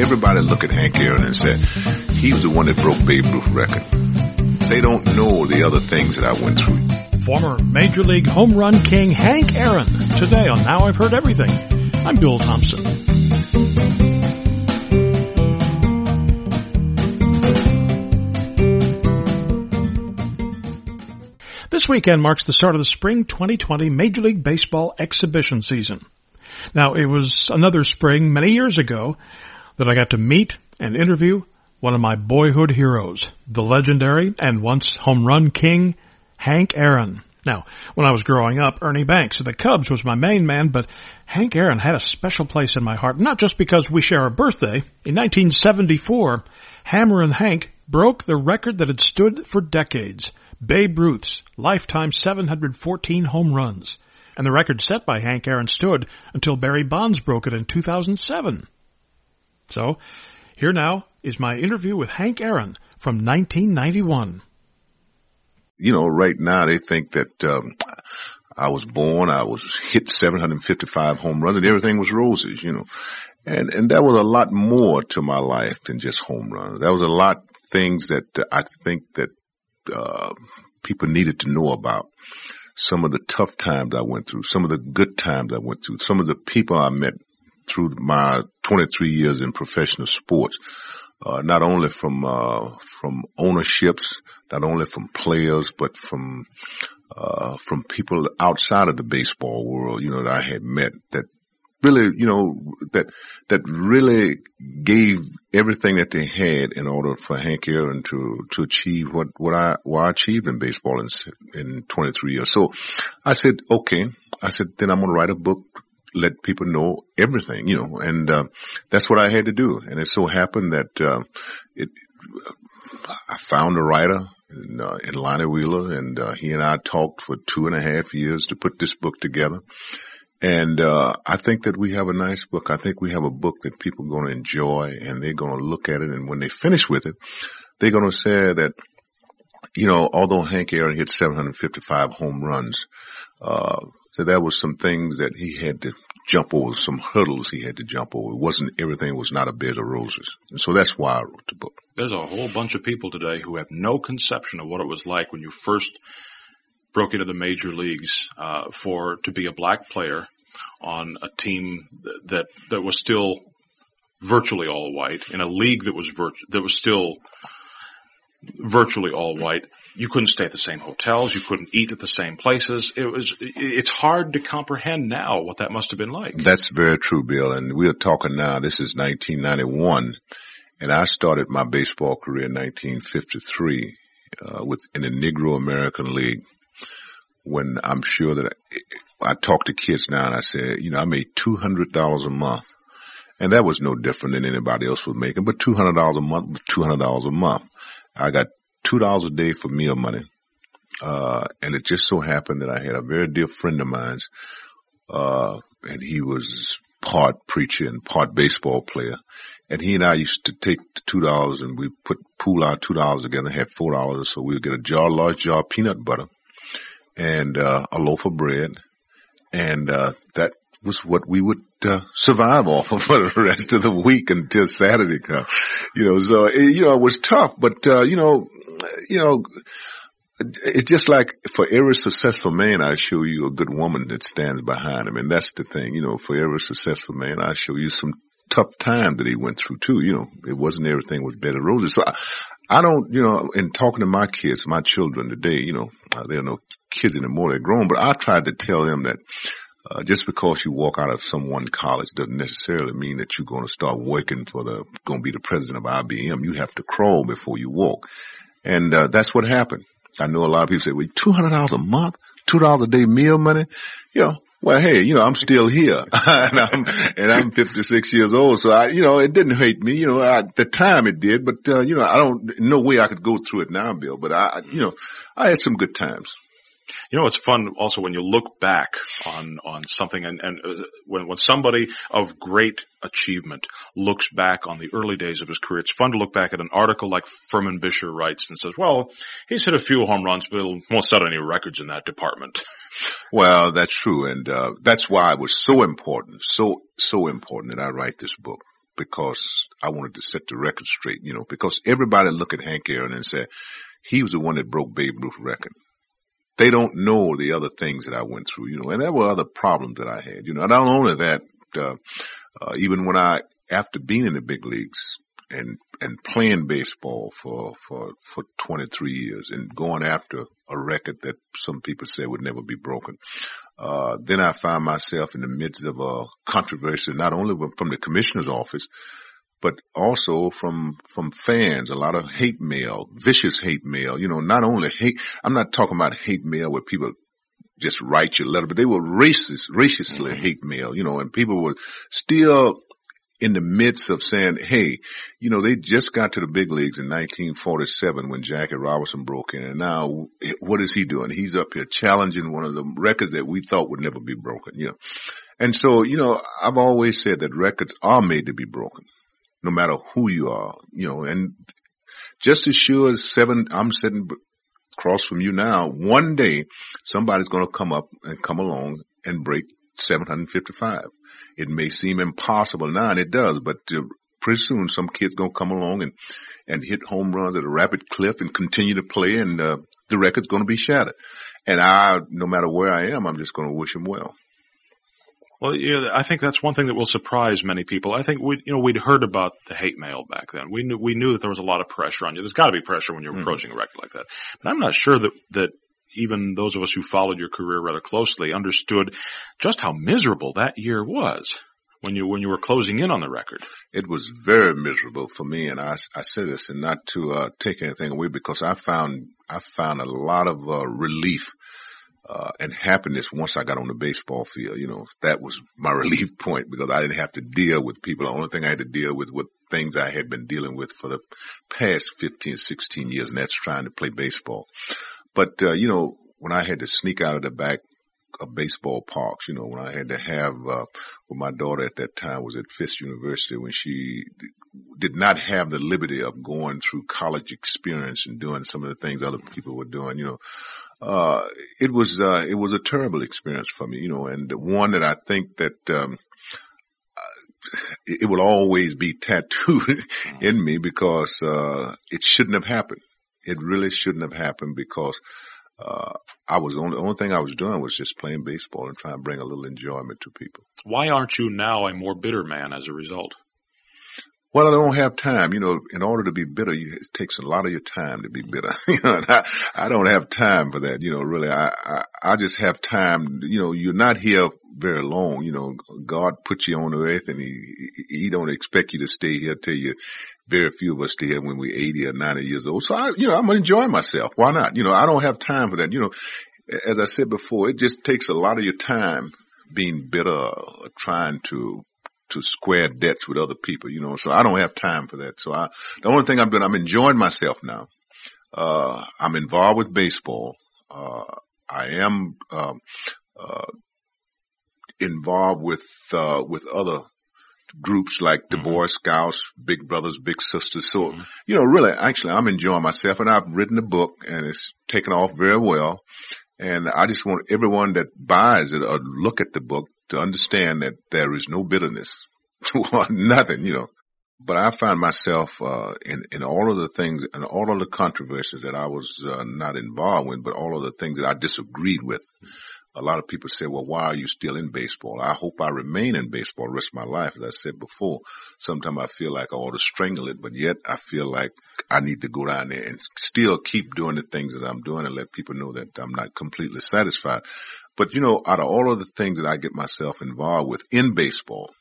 everybody look at Hank Aaron and say, he was the one that broke Babe Ruth record. They don't know the other things that I went through. Former Major League Home Run King Hank Aaron, today on Now I've Heard Everything. I'm Bill Thompson. This weekend marks the start of the spring 2020 Major League Baseball exhibition season. Now, it was another spring many years ago that I got to meet and interview one of my boyhood heroes, the legendary and once home run king, Hank Aaron. Now, when I was growing up, Ernie Banks of the Cubs was my main man, but Hank Aaron had a special place in my heart, not just because we share a birthday. In 1974, Hammerin' Hank broke the record that had stood for decades. Babe Ruth's lifetime 714 home runs. And the record set by Hank Aaron stood until Barry Bonds broke it in 2007. So, here now is my interview with Hank Aaron from 1991. You know, right now they think that um, I was born, I was hit 755 home runs, and everything was roses. You know, and and that was a lot more to my life than just home runs. That was a lot things that uh, I think that uh, people needed to know about. Some of the tough times I went through, some of the good times I went through, some of the people I met through my 23 years in professional sports. Uh, not only from uh, from ownerships, not only from players, but from uh, from people outside of the baseball world, you know, that I had met that really, you know, that, that really gave everything that they had in order for Hank Aaron to, to achieve what, what I, what I achieved in baseball in, in 23 years. So I said, okay. I said, then I'm going to write a book, let people know everything, you know, and, uh, that's what I had to do. And it so happened that, uh, it, I found a writer in, uh, in Lonnie Wheeler and, uh, he and I talked for two and a half years to put this book together. And uh, I think that we have a nice book. I think we have a book that people are going to enjoy and they're going to look at it. And when they finish with it, they're going to say that, you know, although Hank Aaron hit 755 home runs, uh, so there was some things that he had to jump over, some hurdles he had to jump over. It wasn't everything was not a bed of roses. And so that's why I wrote the book. There's a whole bunch of people today who have no conception of what it was like when you first broke into the major leagues uh, for to be a black player on a team that that was still virtually all white in a league that was virtu- that was still virtually all white. You couldn't stay at the same hotels. You couldn't eat at the same places. It was, it's hard to comprehend now what that must have been like. That's very true, Bill. And we're talking now, this is 1991 and I started my baseball career in 1953, uh, with, in the Negro American League when I'm sure that I, I talk to kids now and I say, you know, I made $200 a month. And that was no different than anybody else was making, but $200 a month, $200 a month. I got $2 a day for meal money. Uh, and it just so happened that I had a very dear friend of mine's, uh, and he was part preacher and part baseball player. And he and I used to take the two dollars and we put pool our two dollars together, had four dollars, so we would get a jar, large jar of peanut butter and uh, a loaf of bread, and uh, that was what we would uh, survive off of for the rest of the week until Saturday come. You know, so it, you know it was tough, but uh, you know, you know. It's just like for every successful man, I show you a good woman that stands behind him. And that's the thing, you know, for every successful man, I show you some tough time that he went through too. You know, it wasn't everything was bed of roses. So I, I don't, you know, in talking to my kids, my children today, you know, uh, they're no kids anymore, they're grown, but I tried to tell them that uh, just because you walk out of some one college doesn't necessarily mean that you're going to start working for the, going to be the president of IBM. You have to crawl before you walk. And, uh, that's what happened. I know a lot of people say, well, $200 a month, $2 a day meal money. You know, well, hey, you know, I'm still here and I'm, and I'm 56 years old. So I, you know, it didn't hate me, you know, at the time it did, but, uh, you know, I don't, no way I could go through it now, Bill, but I, you know, I had some good times. You know, it's fun also when you look back on, on something and, and uh, when, when somebody of great achievement looks back on the early days of his career, it's fun to look back at an article like Furman Bisher writes and says, well, he's hit a few home runs, but he won't set any records in that department. Well, that's true. And, uh, that's why it was so important, so, so important that I write this book. because I wanted to set the record straight, you know, because everybody look at Hank Aaron and say, he was the one that broke Babe Ruth's record. They don't know the other things that I went through, you know, and there were other problems that I had, you know. Not only that, uh, uh, even when I, after being in the big leagues and, and playing baseball for, for, for 23 years and going after a record that some people say would never be broken. Uh, then I found myself in the midst of a controversy, not only from the commissioner's office, but also from, from fans, a lot of hate mail, vicious hate mail, you know, not only hate, I'm not talking about hate mail where people just write you a letter, but they were racist, racistly mm-hmm. hate mail, you know, and people were still in the midst of saying, hey, you know, they just got to the big leagues in 1947 when Jackie Robinson broke in. And now what is he doing? He's up here challenging one of the records that we thought would never be broken, you know. And so, you know, I've always said that records are made to be broken no matter who you are, you know, and just as sure as seven, I'm sitting across from you now, one day somebody's going to come up and come along and break 755. It may seem impossible now, and it does, but uh, pretty soon some kid's going to come along and, and hit home runs at a rapid clip and continue to play and, uh, the record's going to be shattered. And I, no matter where I am, I'm just going to wish him well. Well, you know, I think that's one thing that will surprise many people. I think we, you know, we'd heard about the hate mail back then. We knew, we knew that there was a lot of pressure on you. There's got to be pressure when you're mm-hmm. approaching a record like that. But I'm not sure that, that even those of us who followed your career rather closely understood just how miserable that year was when you when you were closing in on the record. It was very miserable for me, and I, I say this and not to uh, take anything away because I found I found a lot of uh, relief uh, and happiness once I got on the baseball field. You know, that was my relief point because I didn't have to deal with people. The only thing I had to deal with were things I had been dealing with for the past 15, 16 years, and that's trying to play baseball. But, uh, you know, when I had to sneak out of the back of baseball parks, you know, when I had to have, uh, when my daughter at that time was at Fisk University, when she did not have the liberty of going through college experience and doing some of the things other people were doing, you know, uh, it was, uh, it was a terrible experience for me, you know, and one that I think that, um, it will always be tattooed in me because, uh, it shouldn't have happened. It really shouldn't have happened because, uh, I was only, the only thing I was doing was just playing baseball and trying to bring a little enjoyment to people. Why aren't you now a more bitter man as a result? Well, I don't have time. You know, in order to be bitter, you, it takes a lot of your time to be mm-hmm. bitter. you know, I, I don't have time for that. You know, really, I, I, I just have time. You know, you're not here very long. You know, God put you on earth and he, he don't expect you to stay here till you, very few of us stay here when we're 80 or 90 years old. So I, you know, I'm going to enjoy myself. Why not? You know, I don't have time for that. You know, as I said before, it just takes a lot of your time being bitter, or trying to to square debts with other people, you know, so I don't have time for that. So I, the only thing I'm doing, I'm enjoying myself now. Uh, I'm involved with baseball. Uh, I am, um, uh, involved with, uh, with other groups like the mm-hmm. Boy Scouts, Big Brothers, Big Sisters. So, mm-hmm. you know, really, actually, I'm enjoying myself and I've written a book and it's taken off very well. And I just want everyone that buys it or look at the book to understand that there is no bitterness, or nothing, you know. But I find myself uh, in in all of the things and all of the controversies that I was uh, not involved with, but all of the things that I disagreed with. A lot of people say, "Well, why are you still in baseball?" I hope I remain in baseball the rest of my life. As I said before, sometimes I feel like I ought to strangle it, but yet I feel like I need to go down there and still keep doing the things that I'm doing and let people know that I'm not completely satisfied. But you know, out of all of the things that I get myself involved with in baseball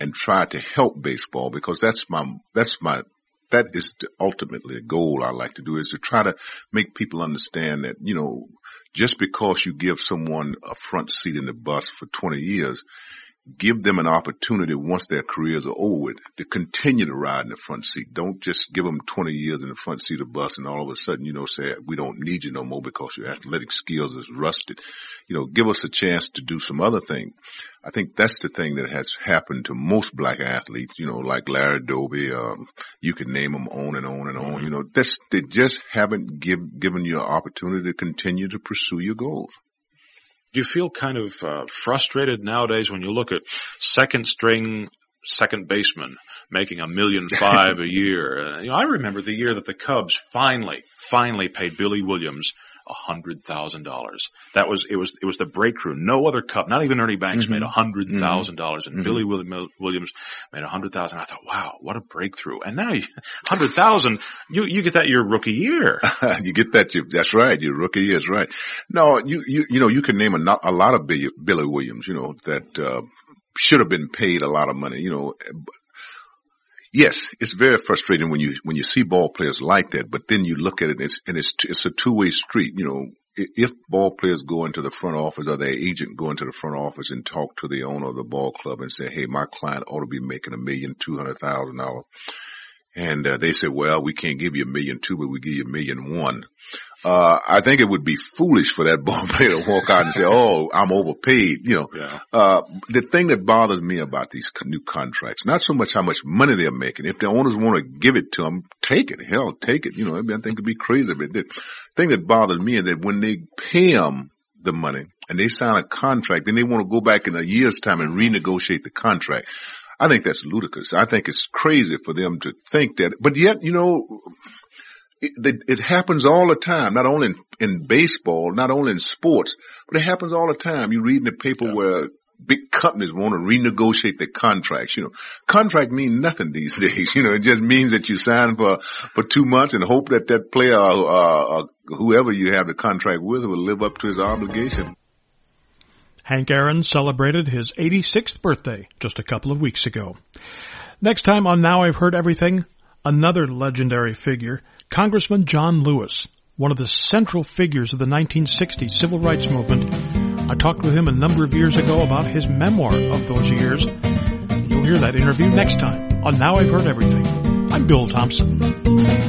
and try to help baseball because that's my, that's my, that is ultimately a goal I like to do is to try to make people understand that, you know, just because you give someone a front seat in the bus for 20 years, give them an opportunity once their careers are over with to continue to ride in the front seat. Don't just give them 20 years in the front seat of the bus and all of a sudden, you know, say, we don't need you no more because your athletic skills is rusted. You know, give us a chance to do some other thing. I think that's the thing that has happened to most black athletes, you know, like Larry Doby, um, you can name them on and on and on, you know, that's, they just haven't give, given you an opportunity to continue to pursue your goals do you feel kind of uh, frustrated nowadays when you look at second string second baseman making a million five a year. Uh, you know, I remember the year that the Cubs finally, finally paid Billy Williams a hundred thousand dollars. That was it was it was the breakthrough. No other Cub, not even Ernie Banks, mm-hmm. made a hundred thousand dollars, and mm-hmm. Billy Williams made a hundred thousand. I thought, wow, what a breakthrough! And now hundred thousand, you you get that your rookie year. you get that. You, that's right. Your rookie year is right. No, you you you know you can name a, a lot of Billy, Billy Williams. You know that uh, should have been paid a lot of money. You know, yes, it's very frustrating when you when you see ball players like that. But then you look at it, and it's and it's it's a two way street. You know, if ball players go into the front office or their agent go into the front office and talk to the owner of the ball club and say, "Hey, my client ought to be making a million two hundred thousand dollars," and uh, they said, "Well, we can't give you a million two, but we give you a million one." Uh, I think it would be foolish for that ball player to walk out and say, "Oh, I'm overpaid." You know, yeah. uh, the thing that bothers me about these new contracts, not so much how much money they're making. If the owners want to give it to them, take it. Hell, take it. You know, I, think it'd be crazy. But the thing that bothers me is that when they pay them the money and they sign a contract, then they want to go back in a year's time and renegotiate the contract. I think that's ludicrous. I think it's crazy for them to think that, but yet, you know, it, it, happens all the time, not only in, in, baseball, not only in sports, but it happens all the time. You read in the paper yeah. where big companies want to renegotiate their contracts. You know, contract mean nothing these days. You know, it just means that you sign for, for two months and hope that that player or, uh, or whoever you have the contract with will live up to his obligation. Hank Aaron celebrated his 86th birthday just a couple of weeks ago. Next time on Now I've Heard Everything, another legendary figure, Congressman John Lewis, one of the central figures of the 1960s civil rights movement. I talked with him a number of years ago about his memoir of those years. You'll hear that interview next time on Now I've Heard Everything. I'm Bill Thompson.